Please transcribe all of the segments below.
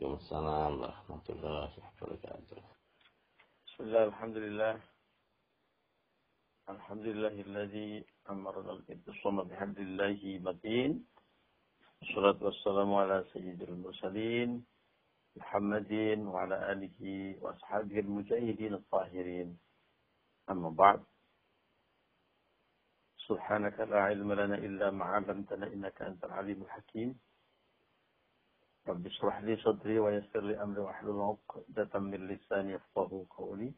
عليكم السلام ورحمة الله وبركاته. بسم الله الحمد لله. الحمد لله الذي أمرنا بالصوم بحمد الله متين. والصلاة والسلام على سيد المرسلين محمد وعلى آله وأصحابه المجاهدين الطاهرين. أما بعد سبحانك لا علم لنا إلا ما علمتنا إنك أنت العليم الحكيم. رب اشرح لي صدري ويسر لي أمري واحلل عقدة من لساني يفقهوا قولي.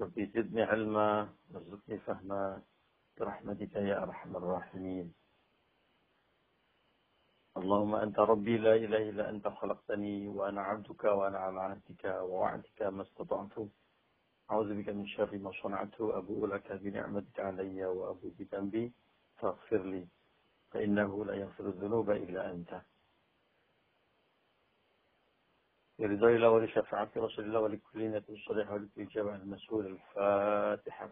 رب زدني علما وارزقني فهما. برحمتك يا أرحم الراحمين. اللهم أنت ربي لا إله إلا أنت خلقتني وأنا عبدك وأنا على عهدك ووعدك ما استطعت. أعوذ بك من شر ما صنعت أبوء لك بنعمتك علي وأبوء بذنبي. فاغفر لي فإنه لا يغفر الذنوب إلا أنت. يرضى الله ولشفاعة رسول الله ولكل نبي الصالح ولكل جمع المسؤول الفاتحة.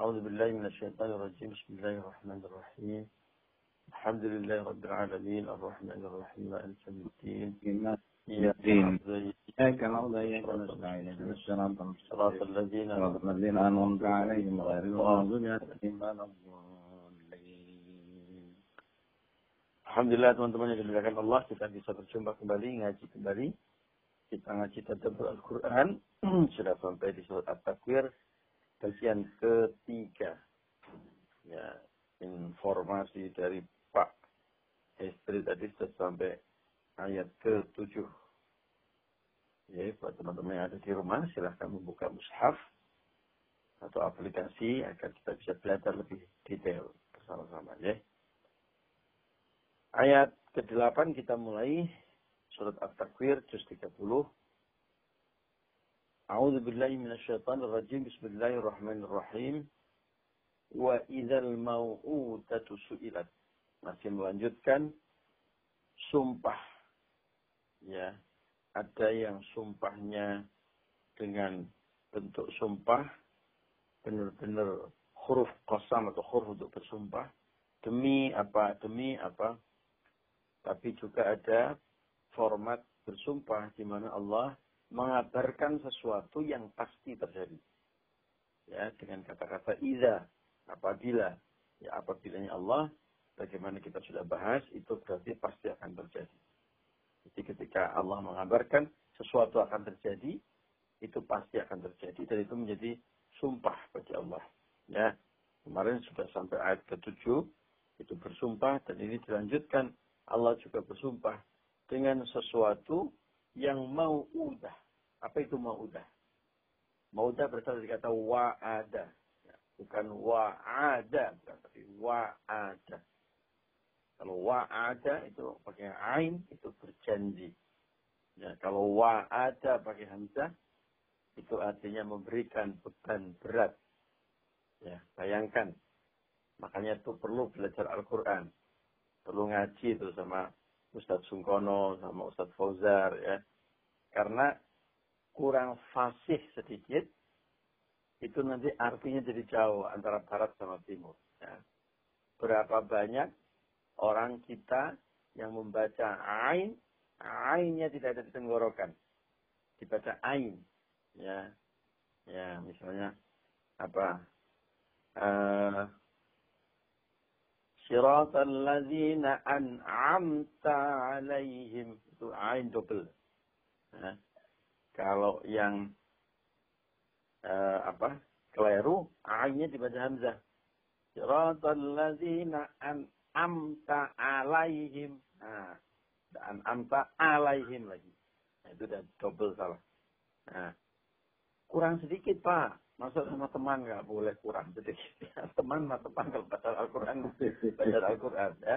أعوذ بالله من الشيطان الرجيم. بسم الله الرحمن الرحيم. الحمد لله رب العالمين. الرحمن الرحيم. مالك يوم الدين. إياك نعبد. إياك نعبد وإياك نستعين. اهدنا الصراط صراط الذين صراط الذين أنعمت عليهم غير المغضوب عليهم ولا الضالين. Alhamdulillah teman-teman yang dimuliakan Allah kita bisa berjumpa kembali ngaji kembali. Kita ngaji tadabbur Al-Qur'an. Sudah sampai di surat At-Takwir bagian ketiga. Ya informasi dari Pak Hestri tadi sudah sampai ayat ke-7 ya buat teman-teman yang ada di rumah silahkan membuka mushaf atau aplikasi agar kita bisa belajar lebih detail bersama-sama ya. Ayat ke-8 kita mulai surat At-Takwir juz 30. A'udzu billahi minasyaitonir rajim. Bismillahirrahmanirrahim. Wa idzal mau'udatu su'ilat. Masih melanjutkan sumpah. Ya. Ada yang sumpahnya dengan bentuk sumpah benar-benar huruf kosam atau huruf untuk bersumpah demi apa demi apa tapi juga ada format bersumpah di mana Allah mengabarkan sesuatu yang pasti terjadi. Ya, dengan kata-kata iza, apabila. Ya, apabilanya Allah, bagaimana kita sudah bahas, itu berarti pasti akan terjadi. Jadi ketika Allah mengabarkan sesuatu akan terjadi, itu pasti akan terjadi. Dan itu menjadi sumpah bagi Allah. Ya, kemarin sudah sampai ayat ke-7, itu bersumpah, dan ini dilanjutkan Allah juga bersumpah dengan sesuatu yang mau udah. Apa itu mau udah? Mau udah berasal dari kata wa'ada. Ya, bukan wa'ada, bukan tapi wa'ada. Kalau wa'ada itu pakai ain itu berjanji. Ya, kalau wa'ada pakai hamzah itu artinya memberikan beban berat. Ya, bayangkan. Makanya itu perlu belajar Al-Quran perlu ngaji itu sama Ustadz Sungkono, sama Ustadz Fauzar ya. Karena kurang fasih sedikit, itu nanti artinya jadi jauh antara barat sama timur. Ya. Berapa banyak orang kita yang membaca ain, ainnya tidak ada di tenggorokan. Dibaca ain. Ya, ya misalnya apa? Uh, Siratal ladzina an'amta alaihim. Itu ain double. Nah, kalau yang uh, apa? Keliru, ainnya dibaca hamzah. Siratal ladzina an'amta alaihim. Nah, an'amta alaihim lagi. Nah, itu udah double salah. Nah, kurang sedikit, Pak. Masa sama teman nggak boleh kurang sedikit. teman sama teman kalau baca Al-Quran, baca Al-Quran ya.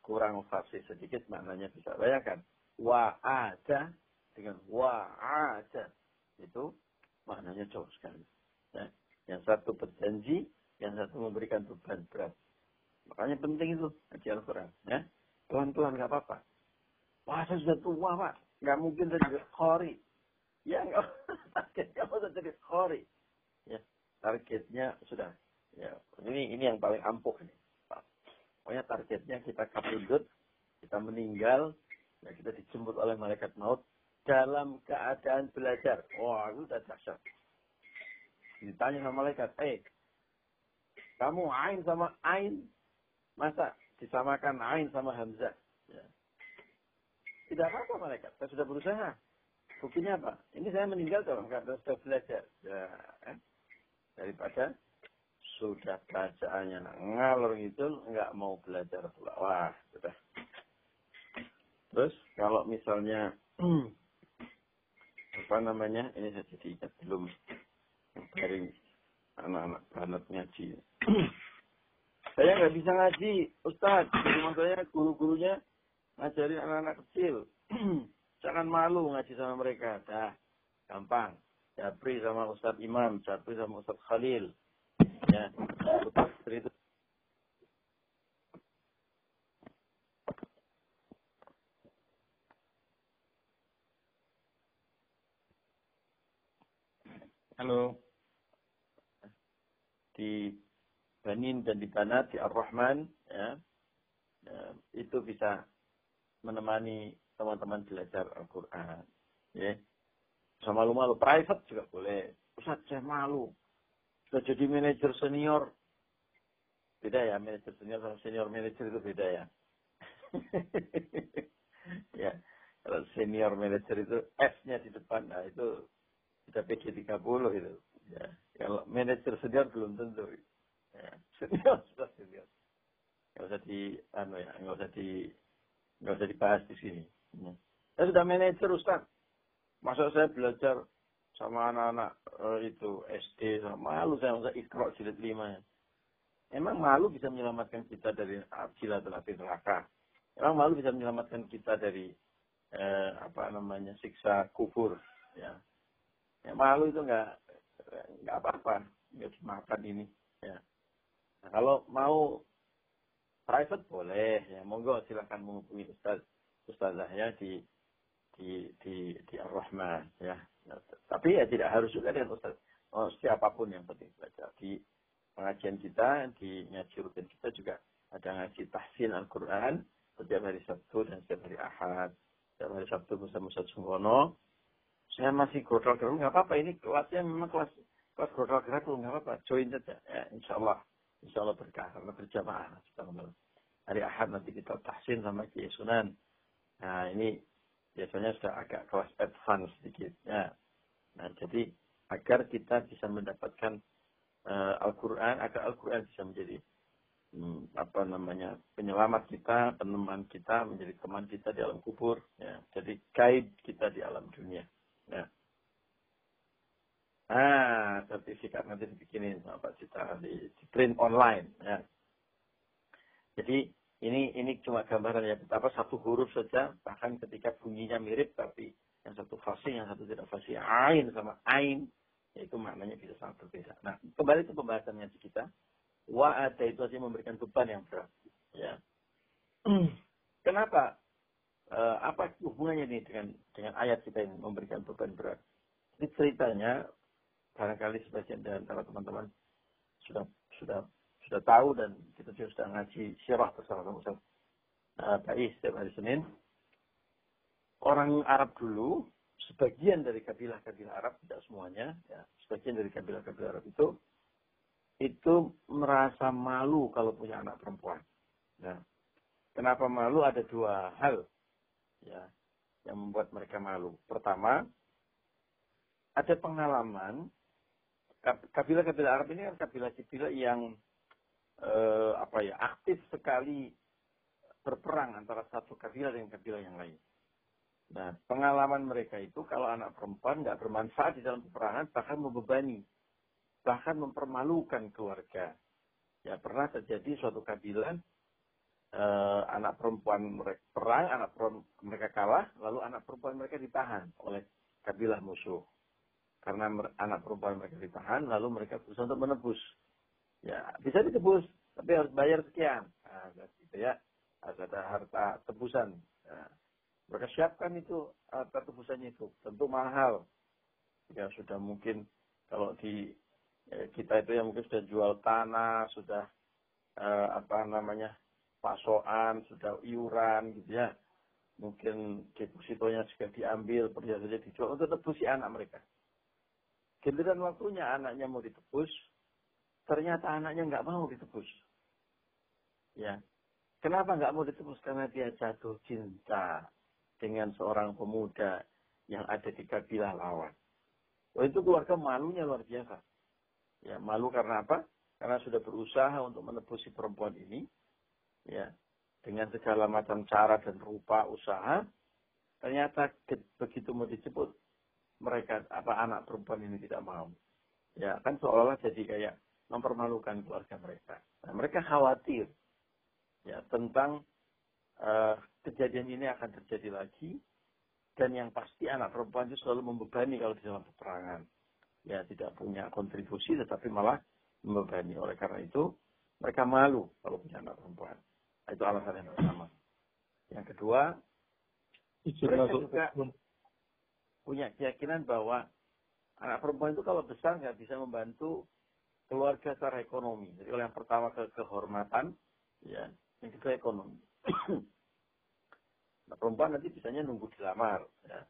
Kurang fasih sedikit maknanya bisa bayangkan. Wa'ada dengan wa'ada. Itu maknanya jauh sekali. Ya. Yang satu berjanji, yang satu memberikan beban berat. Makanya penting itu ngaji Al-Quran. Ya. Pelan-pelan nggak apa-apa. Wah, saya sudah tua, Pak. Nggak mungkin jadi khori. Ya, nggak. Targetnya mau jadi khori targetnya sudah ya ini ini yang paling ampuh ini pokoknya targetnya kita kapundut kita meninggal Ya, kita dijemput oleh malaikat maut dalam keadaan belajar. Wah, itu udah dahsyat. Ditanya sama malaikat, eh, kamu ain sama ain, masa disamakan ain sama hamzah? Ya. Tidak apa-apa malaikat, saya sudah berusaha. Buktinya apa? Ini saya meninggal dalam keadaan sudah belajar. Ya, eh? Daripada sudah bacaannya ngalor itu nggak mau belajar pula. Wah, sudah. Terus kalau misalnya apa namanya ini saya jadi ingat belum dari anak-anak banget ngaji. saya nggak bisa ngaji, Ustaz. Jadi maksudnya guru-gurunya ngajarin anak-anak kecil. Jangan malu ngaji sama mereka. Dah, gampang. Japri sama Ustaz Imam, Japri sama Ustaz Khalil. Ya, itu Halo. Di Banin dan di Banat, di Ar-Rahman, ya, ya, itu bisa menemani teman-teman belajar Al-Quran. Ya. Sama malu-malu. Private juga boleh. Ustaz, saya malu. Sudah jadi manajer senior. Beda ya, manajer senior sama senior manajer itu beda ya. ya, kalau senior manager itu S-nya di depan, nah itu kita PG30 itu. Ya. Kalau manajer senior belum tentu. Ya. Senior sudah senior. Nggak usah di, anu ya, nggak usah di, nggak usah dibahas di sini. Ya. Saya sudah manajer Ustaz. Masa saya belajar sama anak-anak uh, itu SD sama malu saya masa ikro jilid lima ya. Emang malu bisa menyelamatkan kita dari abjila atau api neraka. Emang malu bisa menyelamatkan kita dari eh, apa namanya siksa kubur. Ya. Ya, malu itu nggak nggak apa-apa, nggak dimakan ini. Ya. Nah, kalau mau private boleh, ya monggo silahkan menghubungi ustaz ustazah ya di di di di Ar-Rahman ya. Nah, tapi ya tidak harus juga dengan ustaz. Oh, siapa pun yang penting belajar. Di pengajian kita di ngaji rutin kita juga ada ngaji tahsin Al-Quran setiap hari Sabtu dan setiap hari Ahad. Setiap hari Sabtu Musa Musa Sungkono saya masih godol gerung nggak apa-apa. Ini kelasnya memang kelas kelas godol gerung nggak apa-apa. Join saja ya. Insya Allah insya Allah berkah karena berjamaah. Hari Ahad nanti kita tahsin sama Kiai Sunan. Nah ini biasanya sudah agak kelas advance sedikit ya nah jadi agar kita bisa mendapatkan uh, Al-Quran agar Al-Quran bisa menjadi hmm, apa namanya penyelamat kita peneman kita menjadi teman kita di alam kubur ya jadi guide kita di alam dunia Ya. Ah, sertifikat nanti dibikinin sama Pak Cita di, di print online. Ya. Jadi ini ini cuma gambaran ya betapa satu huruf saja bahkan ketika bunyinya mirip tapi yang satu fasih yang satu tidak fasih ain sama ain yaitu maknanya bisa sangat berbeda. Nah kembali ke pembahasannya kita wa ada itu aja memberikan beban yang berat. Ya. Kenapa uh, apa hubungannya ini dengan dengan ayat kita yang memberikan beban berat? Ini ceritanya barangkali sebagian dari teman-teman sudah sudah sudah tahu dan kita juga sudah ngaji syirah bersama Ustaz uh, setiap hari Senin. Orang Arab dulu, sebagian dari kabilah-kabilah Arab, tidak semuanya, ya, sebagian dari kabilah-kabilah Arab itu, itu merasa malu kalau punya anak perempuan. Nah, kenapa malu? Ada dua hal ya yang membuat mereka malu. Pertama, ada pengalaman kabilah-kabilah Arab ini kan kabilah-kabilah yang eh, apa ya aktif sekali berperang antara satu kabilah dengan kabilah yang lain. Nah, pengalaman mereka itu kalau anak perempuan nggak bermanfaat di dalam peperangan, bahkan membebani, bahkan mempermalukan keluarga. Ya pernah terjadi suatu kabilah uh, anak perempuan mereka perang, anak perempuan mereka kalah, lalu anak perempuan mereka ditahan oleh kabilah musuh. Karena anak perempuan mereka ditahan, lalu mereka berusaha untuk menebus. Ya, bisa ditebus, tapi harus bayar sekian. Nah, gitu ya. Harus ada harta tebusan. Nah, mereka siapkan itu harta tebusannya itu. Tentu mahal. Ya sudah mungkin kalau di eh, kita itu yang mungkin sudah jual tanah, sudah eh, apa namanya pasokan, sudah iuran gitu ya. mungkin depositonya juga diambil, perhiasannya dijual untuk tebusi anak mereka. Giliran waktunya anaknya mau ditebus, ternyata anaknya nggak mau ditebus. Ya, kenapa nggak mau ditebus? Karena dia jatuh cinta dengan seorang pemuda yang ada di kabilah lawan. Oh, itu keluarga malunya luar biasa. Ya, malu karena apa? Karena sudah berusaha untuk menebus si perempuan ini, ya, dengan segala macam cara dan rupa usaha, ternyata begitu mau dijemput mereka apa anak perempuan ini tidak mau. Ya, kan seolah-olah jadi kayak mempermalukan keluarga mereka. Nah, mereka khawatir ya tentang uh, kejadian ini akan terjadi lagi dan yang pasti anak perempuan itu selalu membebani kalau di dalam peperangan. Ya, tidak punya kontribusi tetapi malah membebani. Oleh karena itu, mereka malu kalau punya anak perempuan. Itu alasan yang pertama. Yang kedua, mereka juga punya keyakinan bahwa anak perempuan itu kalau besar nggak bisa membantu keluarga secara ekonomi. Jadi kalau yang pertama ke kehormatan, ya, yang kedua ekonomi. nah, perempuan nanti bisanya nunggu dilamar, ya.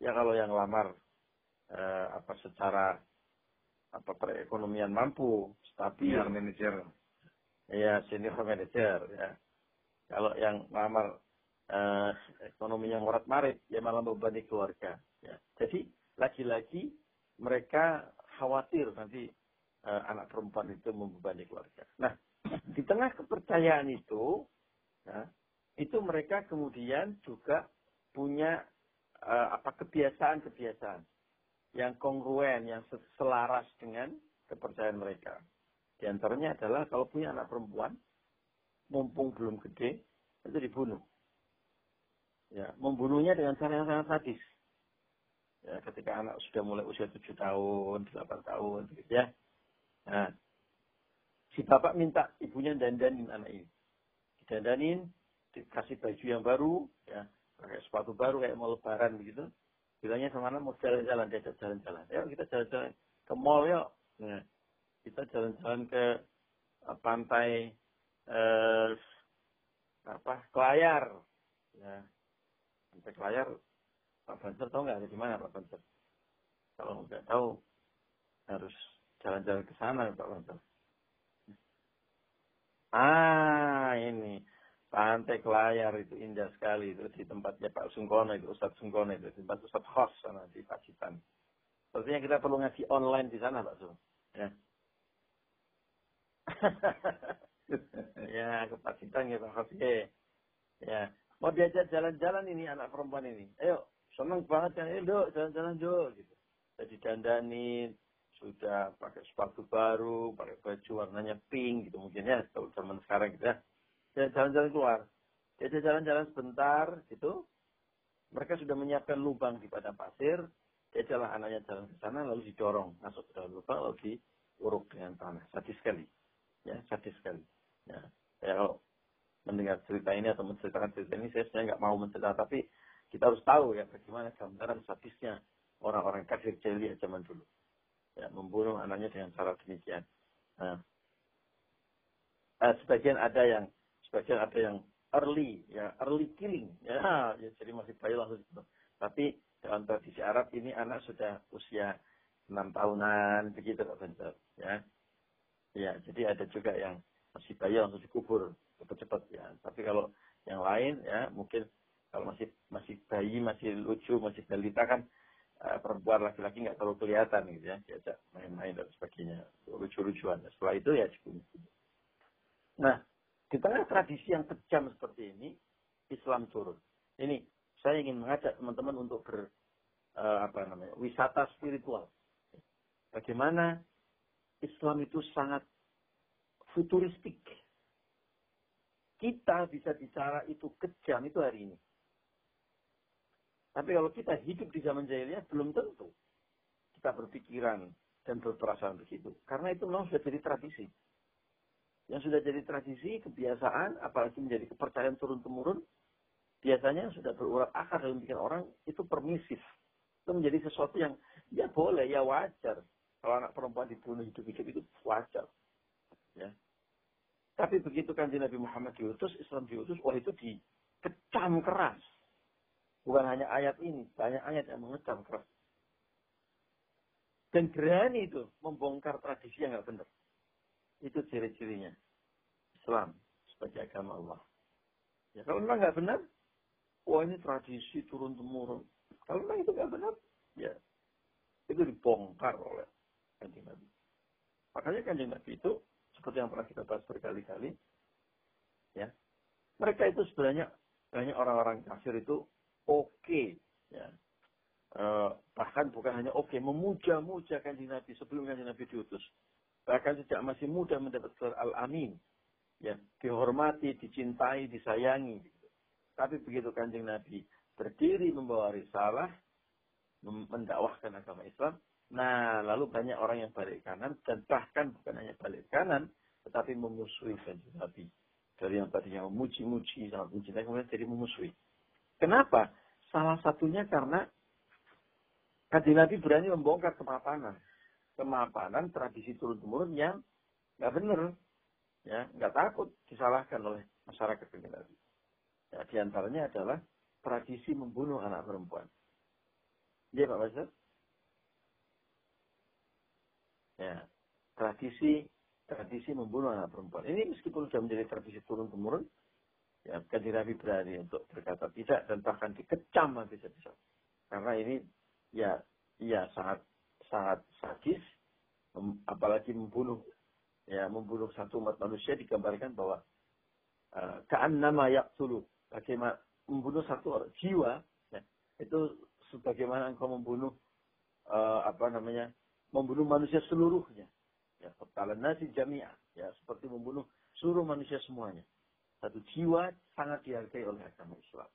Ya kalau yang lamar eh, apa secara apa perekonomian mampu, stabil, senior manager. Ya, senior manager, ya. Kalau yang lamar eh, ekonomi yang morat marit, ya malah membebani keluarga. Ya. Jadi lagi-lagi mereka khawatir nanti uh, anak perempuan itu membebani keluarga. Nah, di tengah kepercayaan itu, ya, itu mereka kemudian juga punya uh, apa kebiasaan-kebiasaan yang kongruen, yang selaras dengan kepercayaan mereka. Di antaranya adalah kalau punya anak perempuan, mumpung belum gede, itu dibunuh. Ya, membunuhnya dengan cara yang sangat sadis. Ya, ketika anak sudah mulai usia tujuh tahun, delapan tahun, gitu ya. Nah, si bapak minta ibunya dandanin anak ini. Didandanin, dikasih baju yang baru, ya, pakai sepatu baru kayak mau lebaran begitu. Bilangnya sama anak mau jalan-jalan, diajak jalan-jalan. Ya, kita jalan-jalan ke mall yuk. Nah, kita jalan-jalan ke uh, pantai eh, apa Kelayar. Ya, pantai Kelayar Pak Banser tahu nggak ada di mana Pak Banser? Kalau nggak tahu harus jalan-jalan ke sana Pak Banser. Ah ini pantai Kelayar itu indah sekali itu di tempatnya Pak Sungkono itu Ustadz Sungkono itu tempat Ustadz Khos sana di Pacitan. Sepertinya kita perlu ngasih online di sana Pak Sung. Ya. ya ke Pacitan ya Pak Khos ya. Ya. Mau diajak jalan-jalan ini anak perempuan ini. Ayo seneng banget kan, dok jalan-jalan dok gitu. Jadi dandanin, sudah pakai sepatu baru, pakai baju warnanya pink gitu mungkin ya, kalau zaman sekarang gitu ya. Jalan-jalan keluar. Jadi jalan-jalan sebentar gitu, mereka sudah menyiapkan lubang di padang pasir, dia jalan anaknya jalan ke sana lalu didorong masuk ke dalam lubang lalu diuruk dengan tanah. Sadis sekali. Ya, sadis sekali. Ya, saya kalau mendengar cerita ini atau menceritakan cerita ini saya sebenarnya nggak mau menceritakan tapi kita harus tahu ya bagaimana gambaran sadisnya orang-orang kafir jahiliyah zaman dulu. Ya, membunuh anaknya dengan cara demikian. Nah, eh, sebagian ada yang sebagian ada yang early ya early killing ya, ya jadi masih bayi langsung dibunuh. Tapi dalam tradisi Arab ini anak sudah usia enam tahunan begitu Pak Bentor ya. Ya, jadi ada juga yang masih bayi langsung dikubur cepat-cepat ya. Tapi kalau yang lain ya mungkin kalau masih masih bayi, masih lucu, masih balita kan perempuan laki-laki nggak terlalu kelihatan gitu ya, diajak main-main dan sebagainya, lucu-lucuan. Setelah itu ya cukup. Nah, di tengah tradisi yang kejam seperti ini, Islam turun. Ini saya ingin mengajak teman-teman untuk ber uh, apa namanya wisata spiritual. Bagaimana Islam itu sangat futuristik. Kita bisa bicara itu kejam itu hari ini. Tapi kalau kita hidup di zaman jahiliyah, belum tentu kita berpikiran dan berperasaan begitu. Karena itu memang sudah jadi tradisi. Yang sudah jadi tradisi, kebiasaan, apalagi menjadi kepercayaan turun-temurun, biasanya sudah berurat akar dalam pikiran orang, itu permisif. Itu menjadi sesuatu yang, ya boleh, ya wajar. Kalau anak perempuan dibunuh hidup-hidup itu wajar. Ya. Tapi begitu kan Nabi Muhammad diutus, Islam diutus, wah itu dikecam keras Bukan hanya ayat ini, banyak ayat yang mengecam keras. Dan berani itu membongkar tradisi yang nggak benar. Itu ciri-cirinya. Islam sebagai agama Allah. Ya kalau memang nggak benar, wah ini tradisi turun temurun. Kalau memang itu nggak benar, ya itu dibongkar oleh kanjeng Nabi. Makanya kanjeng Nabi itu seperti yang pernah kita bahas berkali-kali, ya mereka itu sebenarnya banyak orang-orang kafir itu oke, okay, ya Eh, bahkan bukan hanya oke, okay, memuja-muja kanjeng Nabi sebelum kanjeng Nabi diutus. Bahkan sejak masih muda mendapat gelar Al-Amin. Ya, dihormati, dicintai, disayangi. Tapi begitu kanjeng Nabi berdiri membawa risalah, mendakwahkan agama Islam, nah lalu banyak orang yang balik kanan, dan bahkan bukan hanya balik kanan, tetapi memusuhi kanjeng Nabi. Dari yang tadinya memuji-muji, sangat mencintai, kemudian jadi memusuhi. Kenapa? Salah satunya karena Kanjeng Nabi berani membongkar kemapanan. Kemapanan tradisi turun-temurun yang nggak benar. Ya, nggak takut disalahkan oleh masyarakat kanjeng Nabi. Ya, di antaranya adalah tradisi membunuh anak perempuan. Iya Pak Basir? Ya, tradisi tradisi membunuh anak perempuan. Ini meskipun sudah menjadi tradisi turun temurun, ya kanjeng Nabi berani untuk berkata tidak dan bahkan dikecam habis-habisan. Karena ini ya ya sangat sangat sadis apalagi membunuh ya membunuh satu umat manusia digambarkan bahwa uh, nama yaqtulu. Bagaimana membunuh satu orang jiwa ya, itu sebagaimana engkau membunuh uh, apa namanya membunuh manusia seluruhnya. Ya kepala nasi jamiah. Ya seperti membunuh seluruh manusia semuanya satu jiwa sangat dihargai oleh agama Islam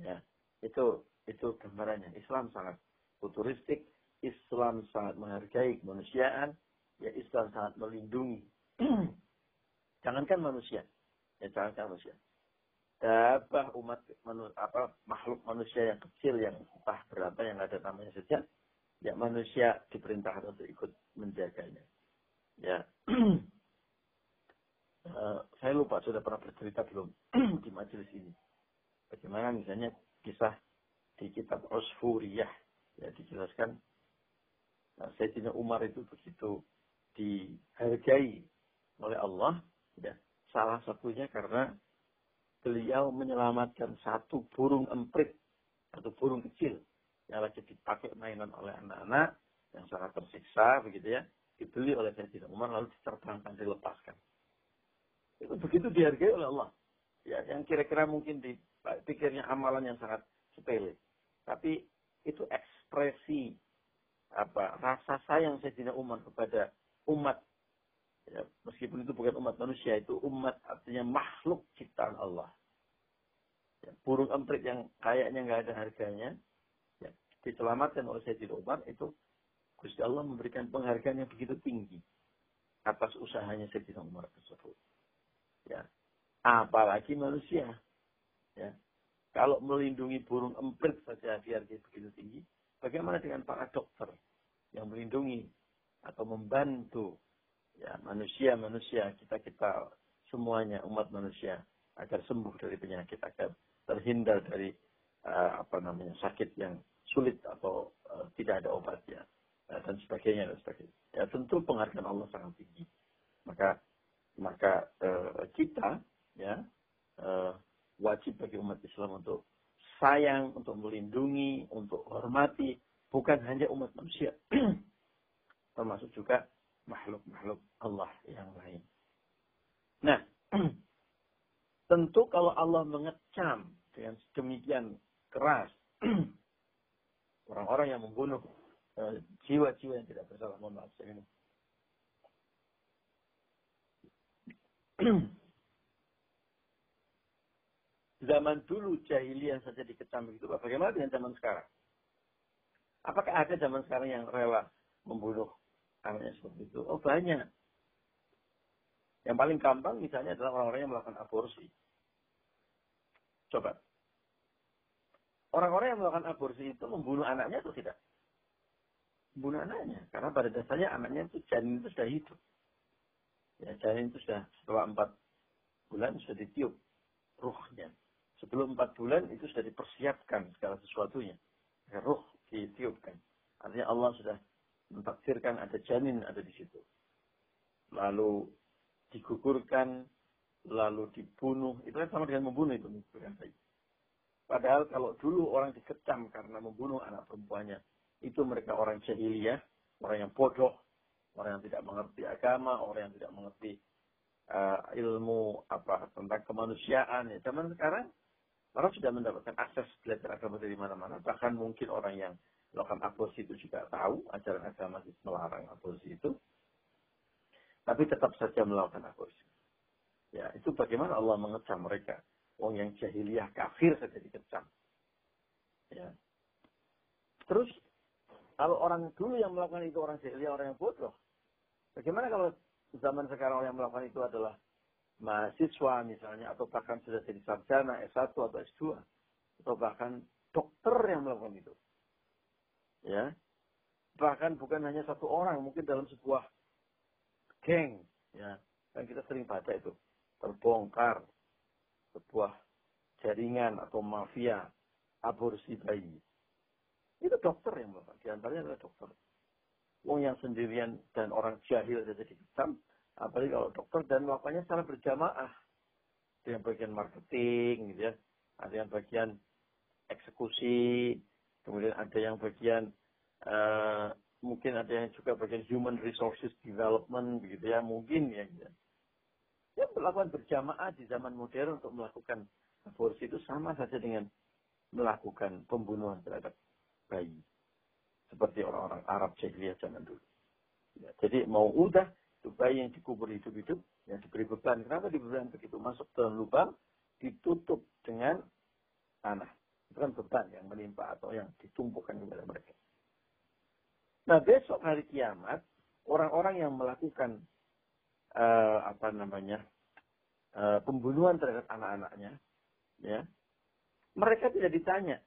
ya itu itu gambarannya Islam sangat futuristik, Islam sangat menghargai kemanusiaan, ya Islam sangat melindungi. jangankan manusia, ya jangankan manusia. Dabah umat manu, apa makhluk manusia yang kecil yang entah berapa yang ada namanya saja, ya manusia diperintahkan untuk ikut menjaganya. Ya, uh, saya lupa sudah pernah bercerita belum di majelis ini. Bagaimana misalnya kisah di kitab Usfuriyah ya dijelaskan nah, Sayyidina Umar itu begitu dihargai oleh Allah ya salah satunya karena beliau menyelamatkan satu burung emprit atau burung kecil yang lagi dipakai mainan oleh anak-anak yang sangat tersiksa begitu ya dibeli oleh Sayyidina Umar lalu diterbangkan dilepaskan itu begitu dihargai oleh Allah. Ya yang kira-kira mungkin dipikirnya amalan yang sangat sepele. Tapi itu ekspresi apa rasa sayang Sayyidina Umar kepada umat. Ya, meskipun itu bukan umat manusia itu umat artinya makhluk ciptaan Allah. Ya, burung emprit yang kayaknya nggak ada harganya ya, diselamatkan oleh Sayyidina Umar itu Gusti Allah memberikan penghargaan yang begitu tinggi atas usahanya Sayyidina Umar tersebut ya apalagi manusia ya kalau melindungi burung emprit saja dihargai begitu tinggi, bagaimana dengan para dokter yang melindungi atau membantu ya manusia-manusia kita-kita semuanya umat manusia agar sembuh dari penyakit agar terhindar dari uh, apa namanya sakit yang sulit atau uh, tidak ada obatnya uh, dan sebagainya dan sebagainya. Ya tentu penghargaan Allah sangat tinggi. Maka maka uh, kita ya uh, wajib bagi umat Islam untuk sayang, untuk melindungi, untuk hormati, bukan hanya umat manusia, termasuk juga makhluk-makhluk Allah yang lain. Nah, tentu kalau Allah mengecam dengan sedemikian keras orang-orang yang membunuh eh, jiwa-jiwa yang tidak bersalah, mohon maaf saya. zaman dulu jahiliyah saja dikecam begitu. Bagaimana dengan zaman sekarang? Apakah ada zaman sekarang yang rela membunuh anaknya seperti itu? Oh banyak. Yang paling gampang misalnya adalah orang-orang yang melakukan aborsi. Coba. Orang-orang yang melakukan aborsi itu membunuh anaknya atau tidak? Membunuh anaknya. Karena pada dasarnya anaknya itu janin itu sudah hidup. Ya, janin itu sudah setelah empat bulan sudah ditiup ruhnya Sebelum empat bulan itu sudah dipersiapkan segala sesuatunya. Ruh ditiupkan. Artinya Allah sudah mentakdirkan ada janin ada di situ. Lalu digugurkan, lalu dibunuh. Itu kan sama dengan membunuh itu. Padahal kalau dulu orang dikecam karena membunuh anak perempuannya, itu mereka orang jahiliyah, orang yang bodoh, orang yang tidak mengerti agama, orang yang tidak mengerti uh, ilmu apa tentang kemanusiaan. Ya. Zaman sekarang Orang sudah mendapatkan akses belajar agama dari mana-mana. Bahkan mungkin orang yang melakukan aborsi itu juga tahu ajaran agama melarang aborsi itu. Tapi tetap saja melakukan aborsi. Ya, itu bagaimana Allah mengecam mereka. Wong yang jahiliyah kafir saja dikecam. Ya. Terus kalau orang dulu yang melakukan itu orang jahiliyah, orang yang bodoh. Bagaimana kalau zaman sekarang orang yang melakukan itu adalah mahasiswa misalnya, atau bahkan sudah jadi sarjana S1 atau S2, atau bahkan dokter yang melakukan itu. Ya. Bahkan bukan hanya satu orang, mungkin dalam sebuah geng, ya. Kan kita sering baca itu, terbongkar sebuah jaringan atau mafia aborsi bayi. Itu dokter yang melakukan, di antaranya adalah dokter. Wong yang sendirian dan orang jahil saja dikecam, Apalagi kalau dokter dan melakukannya secara berjamaah. Ada yang bagian marketing, gitu ya. Ada yang bagian eksekusi. Kemudian ada yang bagian, uh, mungkin ada yang juga bagian human resources development, begitu ya. Mungkin ya. Gitu. Ya melakukan berjamaah di zaman modern untuk melakukan aborsi itu sama saja dengan melakukan pembunuhan terhadap bayi. Seperti orang-orang Arab jahiliyah zaman dulu. Ya, jadi mau udah itu bayi yang dikubur hidup-hidup, yang diberi beban. Kenapa diberi beban begitu? Masuk dalam lubang, ditutup dengan tanah. Itu kan beban yang menimpa atau yang ditumpukan kepada mereka. Nah besok hari kiamat, orang-orang yang melakukan uh, apa namanya uh, pembunuhan terhadap anak-anaknya, ya, mereka tidak ditanya.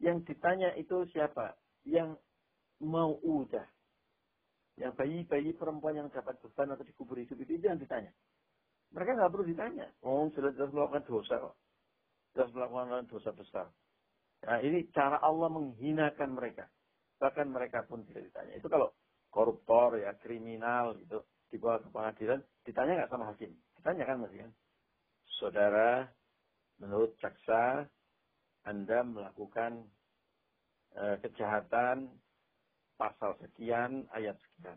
Yang ditanya itu siapa? Yang mau udah yang bayi-bayi perempuan yang dapat beban atau dikubur hidup itu, itu yang ditanya. Mereka nggak perlu ditanya. Oh, sudah jelas melakukan dosa kok. Jelas melakukan dosa besar. Nah, ini cara Allah menghinakan mereka. Bahkan mereka pun tidak ditanya. Itu kalau koruptor, ya kriminal gitu, dibawa ke pengadilan, ditanya nggak sama hakim? Ditanya kan masih kan? Saudara, menurut jaksa, Anda melakukan uh, kejahatan pasal sekian, ayat sekian.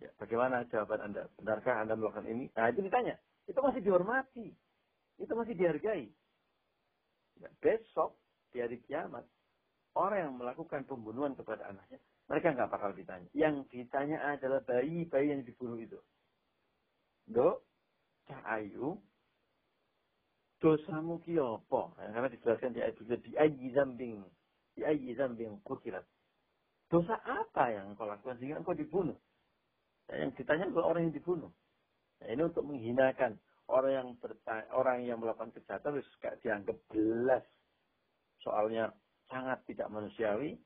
Ya, bagaimana jawaban Anda? Benarkah Anda melakukan ini? Nah, itu ditanya. Itu masih dihormati. Itu masih dihargai. Ya, besok, di hari kiamat, orang yang melakukan pembunuhan kepada anaknya, mereka nggak bakal ditanya. Yang ditanya adalah bayi-bayi yang dibunuh itu. Do, cahayu, dosamu kiyopo. Ya, karena dijelaskan di ayat itu, di ayat zambing, di ayat zambing kutilat. Dosa apa yang engkau lakukan sehingga engkau dibunuh? Nah, yang ditanya adalah orang yang dibunuh. Nah, ini untuk menghinakan orang yang bertanya, orang yang melakukan kejahatan harus dianggap belas. Soalnya sangat tidak manusiawi,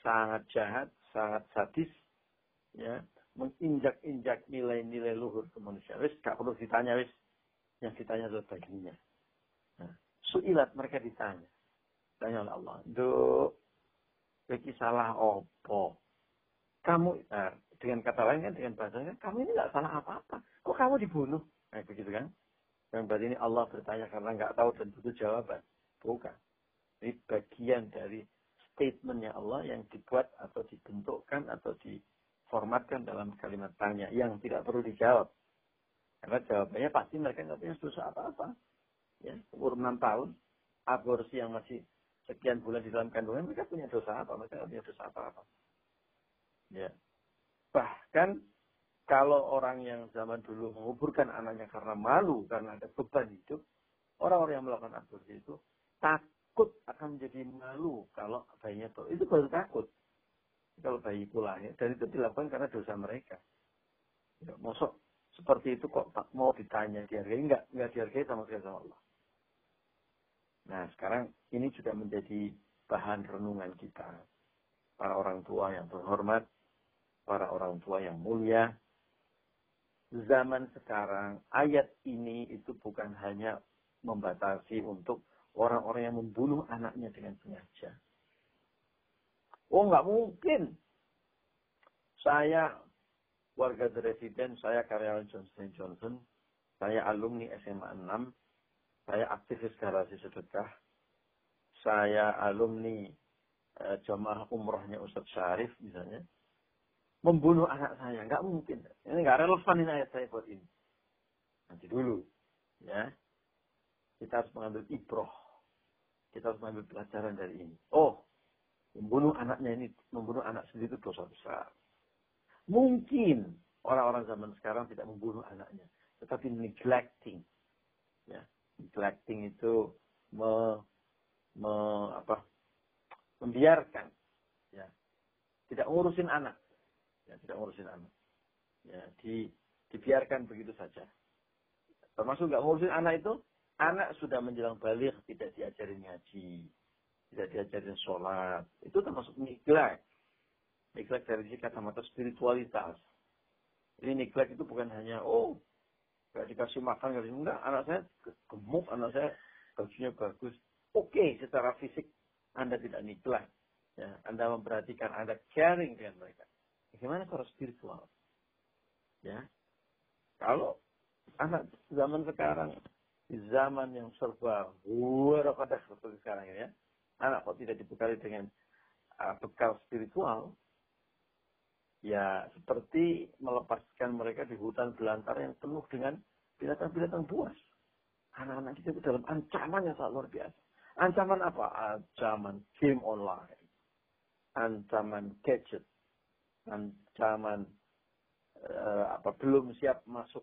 sangat jahat, sangat sadis, ya, menginjak-injak nilai-nilai luhur kemanusiaan. Wis gak perlu ditanya wis. Yang ditanya adalah baginya. Nah, suilat mereka ditanya. Tanya oleh Allah. Duh, Iki salah opo. Kamu, nah, dengan kata lain kan, dengan bahasanya, kamu ini nggak salah apa-apa. Kok kamu dibunuh? Nah, begitu kan? Dan berarti ini Allah bertanya karena nggak tahu dan butuh jawaban. Bukan. Ini bagian dari statementnya Allah yang dibuat atau dibentukkan atau diformatkan dalam kalimat tanya yang tidak perlu dijawab. Karena jawabannya pasti mereka nggak punya dosa apa-apa. Ya, umur 6 tahun, aborsi yang masih sekian bulan di dalam kandungan, mereka punya dosa apa? Mereka punya dosa apa-apa. Ya. Bahkan kalau orang yang zaman dulu menguburkan anaknya karena malu, karena ada beban hidup, orang-orang yang melakukan aborsi itu takut akan menjadi malu kalau bayinya itu. Itu baru takut. Kalau bayi itu lahir. Dan itu dilakukan karena dosa mereka. Ya, mosok seperti itu kok tak mau ditanya dihargai? Enggak, enggak dihargai sama sekali sama Allah. Nah, sekarang ini juga menjadi bahan renungan kita. Para orang tua yang terhormat, para orang tua yang mulia. Zaman sekarang, ayat ini itu bukan hanya membatasi untuk orang-orang yang membunuh anaknya dengan sengaja. Oh, nggak mungkin. Saya warga residen, saya karyawan Johnson Johnson, saya alumni SMA 6, saya aktivis garasi sedekah, saya alumni eh, jamaah umrohnya Ustadz Syarif misalnya, membunuh anak saya. Nggak mungkin. Ini nggak relevan ini ayat saya buat ini. Nanti dulu. ya Kita harus mengambil ibroh. Kita harus mengambil pelajaran dari ini. Oh, membunuh anaknya ini, membunuh anak sendiri itu dosa besar. Mungkin orang-orang zaman sekarang tidak membunuh anaknya, tetapi neglecting. Ya, neglecting itu me, me, apa, membiarkan, ya, tidak ngurusin anak, ya, tidak ngurusin anak, ya, di, dibiarkan begitu saja. Termasuk nggak ngurusin anak itu, anak sudah menjelang balik tidak diajarin ngaji, tidak diajarin sholat. Itu termasuk neglect. Neglect dari sisi kacamata spiritualitas. Ini neglect itu bukan hanya, oh, gak dikasih makan, gak dikasih, enggak. Anak saya gemuk, anak saya bajunya bagus. Oke, okay, secara fisik Anda tidak neglect. Ya, Anda memperhatikan, Anda caring dengan mereka. Bagaimana secara spiritual? Ya, kalau anak zaman sekarang di zaman yang serba warakodah seperti sekarang ya, anak kok tidak dibekali dengan uh, bekal spiritual, ya seperti melepaskan mereka di hutan belantara yang penuh dengan binatang-binatang buas. Anak-anak kita itu dalam ancaman yang sangat luar biasa. Ancaman apa? Ancaman game online. Ancaman gadget. Ancaman uh, apa belum siap masuk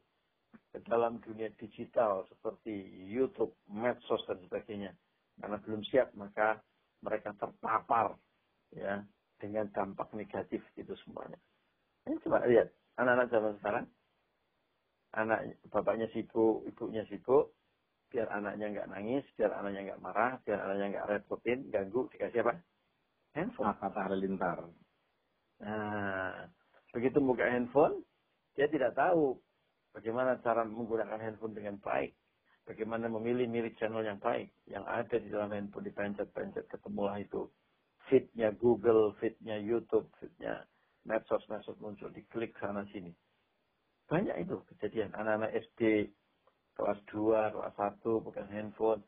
ke dalam dunia digital seperti YouTube, medsos dan sebagainya. Karena belum siap maka mereka terpapar ya dengan dampak negatif itu semuanya. Ini coba lihat anak-anak zaman sekarang, anak bapaknya sibuk, ibunya sibuk, biar anaknya nggak nangis, biar anaknya nggak marah, biar anaknya nggak repotin, ganggu, dikasih apa? Handphone. Kata halilintar. Nah, begitu buka handphone, dia tidak tahu bagaimana cara menggunakan handphone dengan baik. Bagaimana memilih milik channel yang baik. Yang ada di dalam handphone dipencet-pencet ketemulah itu. Fitnya Google, fitnya YouTube, fitnya medsos-medsos muncul. Diklik sana sini. Banyak itu kejadian. Anak-anak SD kelas 2, kelas 1 bukan handphone.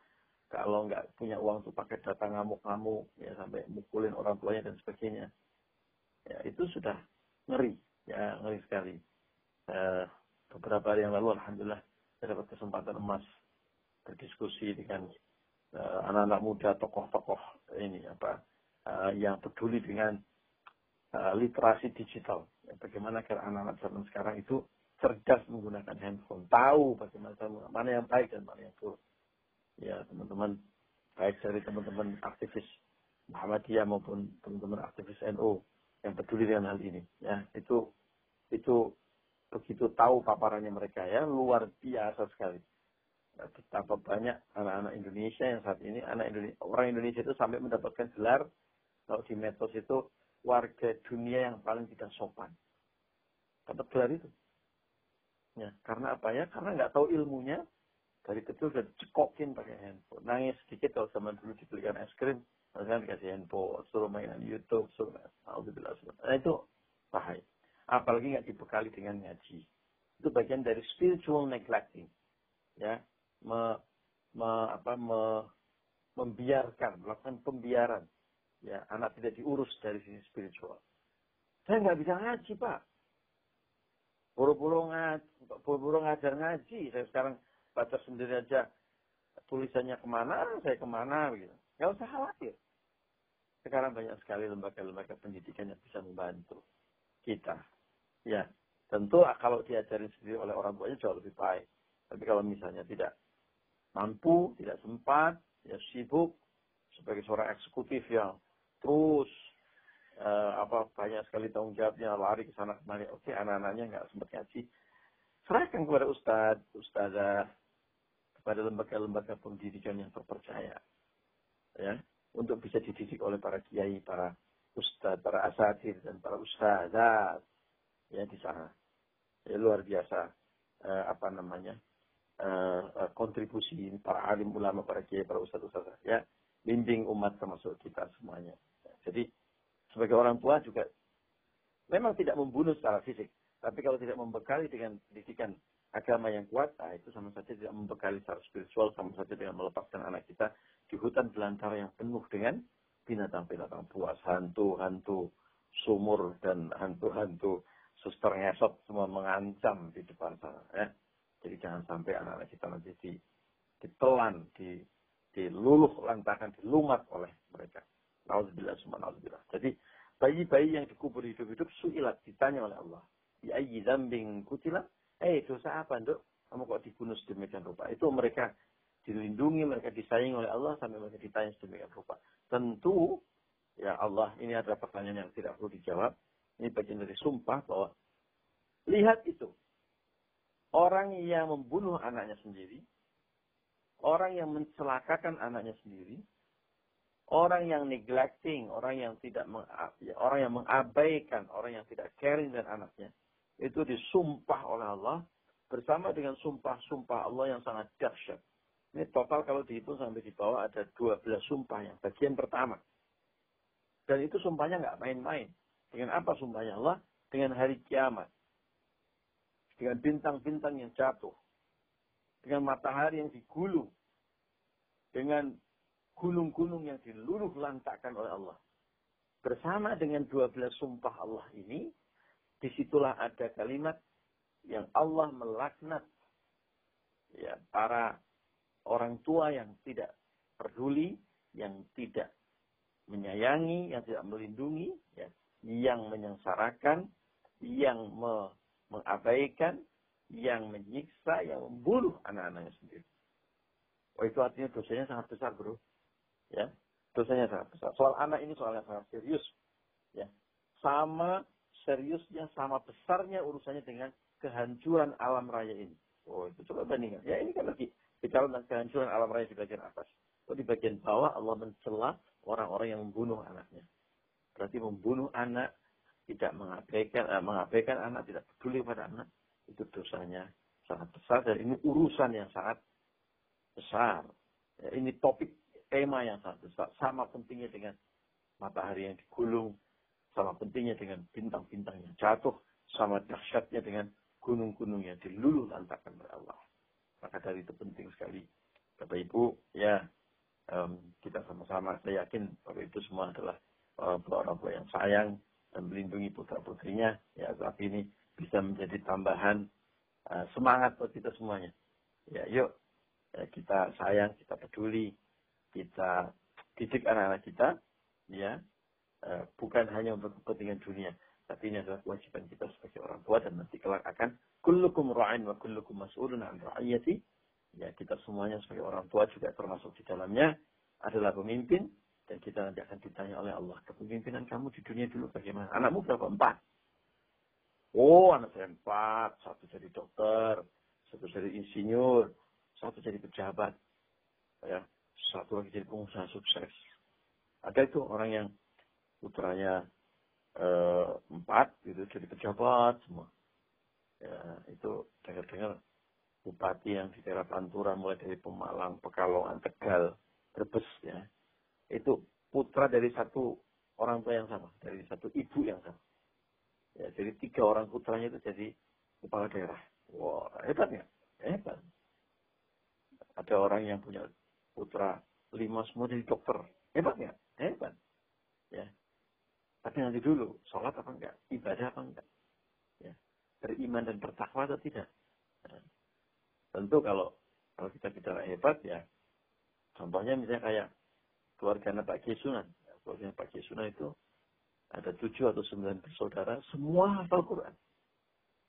Kalau nggak punya uang tuh pakai data ngamuk-ngamuk. Ya sampai mukulin orang tuanya dan sebagainya. Ya itu sudah ngeri. Ya ngeri sekali. Uh, beberapa hari yang lalu Alhamdulillah saya dapat kesempatan emas berdiskusi dengan uh, anak-anak muda, tokoh-tokoh ini apa uh, yang peduli dengan uh, literasi digital. Ya, bagaimana agar anak-anak zaman sekarang itu cerdas menggunakan handphone, tahu bagaimana mana yang baik dan mana yang buruk. Ya teman-teman, baik dari teman-teman aktivis Muhammadiyah maupun teman-teman aktivis NU yang peduli dengan hal ini. Ya itu itu begitu tahu paparannya mereka ya luar biasa sekali betapa banyak anak-anak Indonesia yang saat ini anak Indonesia orang Indonesia itu sampai mendapatkan gelar kalau di metos itu warga dunia yang paling tidak sopan. Dapat gelar itu. Ya karena apa ya? Karena nggak tahu ilmunya dari kecil udah cekokin pakai handphone. Nangis sedikit kalau zaman dulu dibelikan es krim kan dikasih handphone suruh mainan YouTube suruh. Nah itu bahaya. Apalagi nggak dibekali dengan ngaji. Itu bagian dari spiritual neglecting ya. Me, me, apa, me, membiarkan, melakukan pembiaran. Ya, anak tidak diurus dari sisi spiritual. Saya nggak bisa ngaji, Pak. Buru-buru ngaji, buru-buru ngajar ngaji. Saya sekarang baca sendiri aja tulisannya ke mana, saya ke mana, gitu. Nggak usah khawatir. Sekarang banyak sekali lembaga-lembaga pendidikan yang bisa membantu kita. Ya, tentu kalau diajarin sendiri oleh orang tuanya jauh lebih baik. Tapi kalau misalnya tidak mampu, tidak sempat, ya sibuk sebagai seorang eksekutif yang terus uh, apa banyak sekali tanggung jawabnya lari ke sana kemari. Oke, anak-anaknya nggak sempat ngaji. Serahkan kepada ustadz, ustazah, kepada lembaga-lembaga pendidikan yang terpercaya. Ya, untuk bisa dididik oleh para kiai, para ustadz, para asatir dan para ustazah ya di sana. Ya, luar biasa uh, apa namanya? uh, kontribusi para alim ulama, para kiai, para ustadz ustadz ya, bimbing umat termasuk kita semuanya. Jadi sebagai orang tua juga memang tidak membunuh secara fisik, tapi kalau tidak membekali dengan pendidikan agama yang kuat, nah itu sama saja tidak membekali secara spiritual, sama saja dengan melepaskan anak kita di hutan belantara yang penuh dengan binatang-binatang buas, hantu-hantu, sumur dan hantu-hantu suster ngesot semua mengancam di depan sana. Ya. Jadi jangan sampai anak-anak kita nanti di, ditelan, di, diluluh lantakan, dilumat oleh mereka. Nauzubillah semua. Jadi bayi-bayi yang dikubur hidup-hidup suilat ditanya oleh Allah. Ya ayyi dzambin kutilah? Eh dosa apa, Nduk? Kamu kok dibunuh sedemikian rupa? Itu mereka dilindungi, mereka disayangi oleh Allah sampai mereka ditanya sedemikian rupa. Tentu ya Allah ini adalah pertanyaan yang tidak perlu dijawab. Ini bagian dari sumpah bahwa lihat itu. Orang yang membunuh anaknya sendiri, orang yang mencelakakan anaknya sendiri, orang yang neglecting, orang yang tidak ya, orang yang mengabaikan, orang yang tidak caring dan anaknya, itu disumpah oleh Allah bersama dengan sumpah-sumpah Allah yang sangat dahsyat. Ini total kalau dihitung sampai di bawah ada 12 sumpah yang bagian pertama. Dan itu sumpahnya nggak main-main. Dengan apa sumpahnya Allah? Dengan hari kiamat. Dengan bintang-bintang yang jatuh. Dengan matahari yang digulung. Dengan gunung-gunung yang diluluh lantakan oleh Allah. Bersama dengan 12 sumpah Allah ini, di situlah ada kalimat yang Allah melaknat ya, para orang tua yang tidak peduli, yang tidak menyayangi, yang tidak melindungi, ya, yang menyengsarakan, yang me mengabaikan, yang menyiksa, yang membunuh anak-anaknya sendiri. Oh itu artinya dosanya sangat besar bro. Ya, dosanya sangat besar. Soal anak ini soal yang sangat serius. Ya, sama seriusnya, sama besarnya urusannya dengan kehancuran alam raya ini. Oh itu coba bandingkan. Ya ini kan lagi bicara tentang kehancuran alam raya di bagian atas. Oh di bagian bawah Allah mencela orang-orang yang membunuh anaknya. Berarti membunuh anak tidak mengabaikan, eh, mengabaikan anak, tidak peduli pada anak, itu dosanya sangat besar dan ini urusan yang sangat besar. Ya, ini topik tema yang besar. Sama pentingnya dengan matahari yang digulung, sama pentingnya dengan bintang-bintang yang jatuh, sama dahsyatnya dengan gunung-gunung yang diluluh lantakan oleh Allah. Maka dari itu penting sekali. Bapak Ibu, ya um, kita sama-sama, saya yakin Bapak Ibu semua adalah uh, orang tua yang sayang dan melindungi putra-putrinya. Ya, tapi ini bisa menjadi tambahan uh, semangat buat kita semuanya. Ya, yuk ya, kita sayang, kita peduli, kita didik anak-anak kita, ya, uh, bukan hanya untuk kepentingan dunia, tapi ini adalah kewajiban kita sebagai orang tua dan nanti kelak akan kullukum ra'in wa kullukum mas'ulun an ra'iyati. Ya, kita semuanya sebagai orang tua juga termasuk di dalamnya adalah pemimpin dan kita nanti akan ditanya oleh Allah kepemimpinan kamu di dunia dulu bagaimana? Anakmu berapa? Empat. Oh, anak saya empat. Satu jadi dokter, satu jadi insinyur, satu jadi pejabat. Ya, satu lagi jadi pengusaha sukses. Ada itu orang yang putranya eh, empat gitu jadi pejabat semua. Ya, itu dengar-dengar bupati yang di daerah Pantura mulai dari Pemalang, Pekalongan, Tegal, Brebes ya. Itu putra dari satu orang tua yang sama, dari satu ibu yang sama. Ya, jadi tiga orang putranya itu jadi kepala daerah. Wah, hebat ya? Hebat. Ada orang yang punya putra lima semua jadi dokter. Hebat ya? Hebat. Ya. Tapi nanti dulu, sholat apa enggak? Ibadah apa enggak? Ya. Beriman dan bertakwa atau tidak? Ya. Tentu kalau kalau kita bicara hebat ya, contohnya misalnya kayak keluarga Pak Kisunan. Keluarga Pak Kisunan itu ada tujuh atau sembilan bersaudara, semua hafal Quran.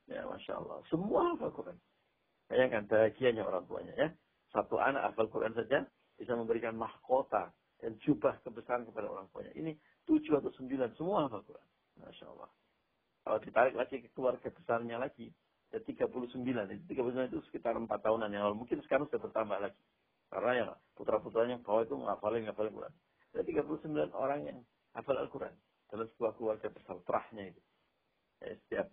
Ya, Masya Allah. Semua hafal Quran. Bayangkan bahagianya orang tuanya ya. Satu anak hafal Quran saja bisa memberikan mahkota dan jubah kebesaran kepada orang tuanya. Ini tujuh atau sembilan, semua hafal Quran. Masya Allah. Kalau ditarik lagi ke keluarga besarnya lagi, ya 39. Itu 39 itu sekitar 4 tahunan yang lalu. Mungkin sekarang sudah bertambah lagi. Karena yang putra-putranya bawah itu ngafalin, ngafalin Quran. Ada 39 orang yang hafal Al-Quran dalam sebuah keluarga besar terahnya itu. Ya, setiap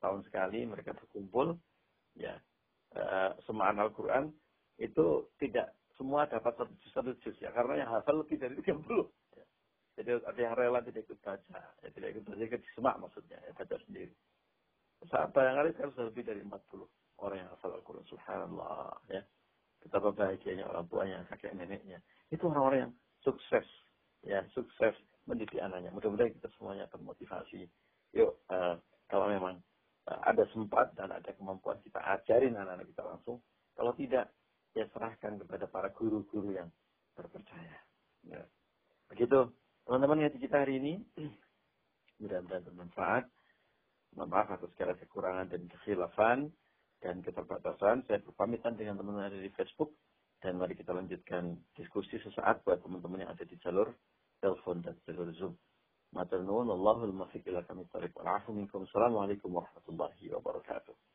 tahun sekali mereka berkumpul, ya uh, hafalan Al-Quran itu tidak semua dapat satu juz satu juz ya. Karena yang hafal lebih dari 30 ya. jadi ada yang rela tidak ikut baca. Ya tidak ikut baca ikut semak maksudnya. Ya baca sendiri. Saat barangkali kan sudah lebih dari 40 orang yang hafal Al-Quran. Subhanallah. Ya. Betapa bahagianya orang tuanya kakek neneknya. Itu orang-orang yang sukses. Ya sukses mendidik anaknya. Mudah-mudahan kita semuanya termotivasi. Yuk uh, kalau memang uh, ada sempat dan ada kemampuan kita ajarin anak-anak kita langsung. Kalau tidak ya serahkan kepada para guru-guru yang terpercaya. Ya. Begitu teman-teman yang kita hari ini. Mudah-mudahan bermanfaat. Mohon maaf atas segala kekurangan dan kekhilafan dan keterbatasan. Saya berpamitan dengan teman-teman ada di Facebook. Dan mari kita lanjutkan diskusi sesaat buat teman-teman yang ada di jalur telepon dan jalur Zoom. Matur nuwun Allahul muwaffiq ila kami Assalamualaikum warahmatullahi wabarakatuh.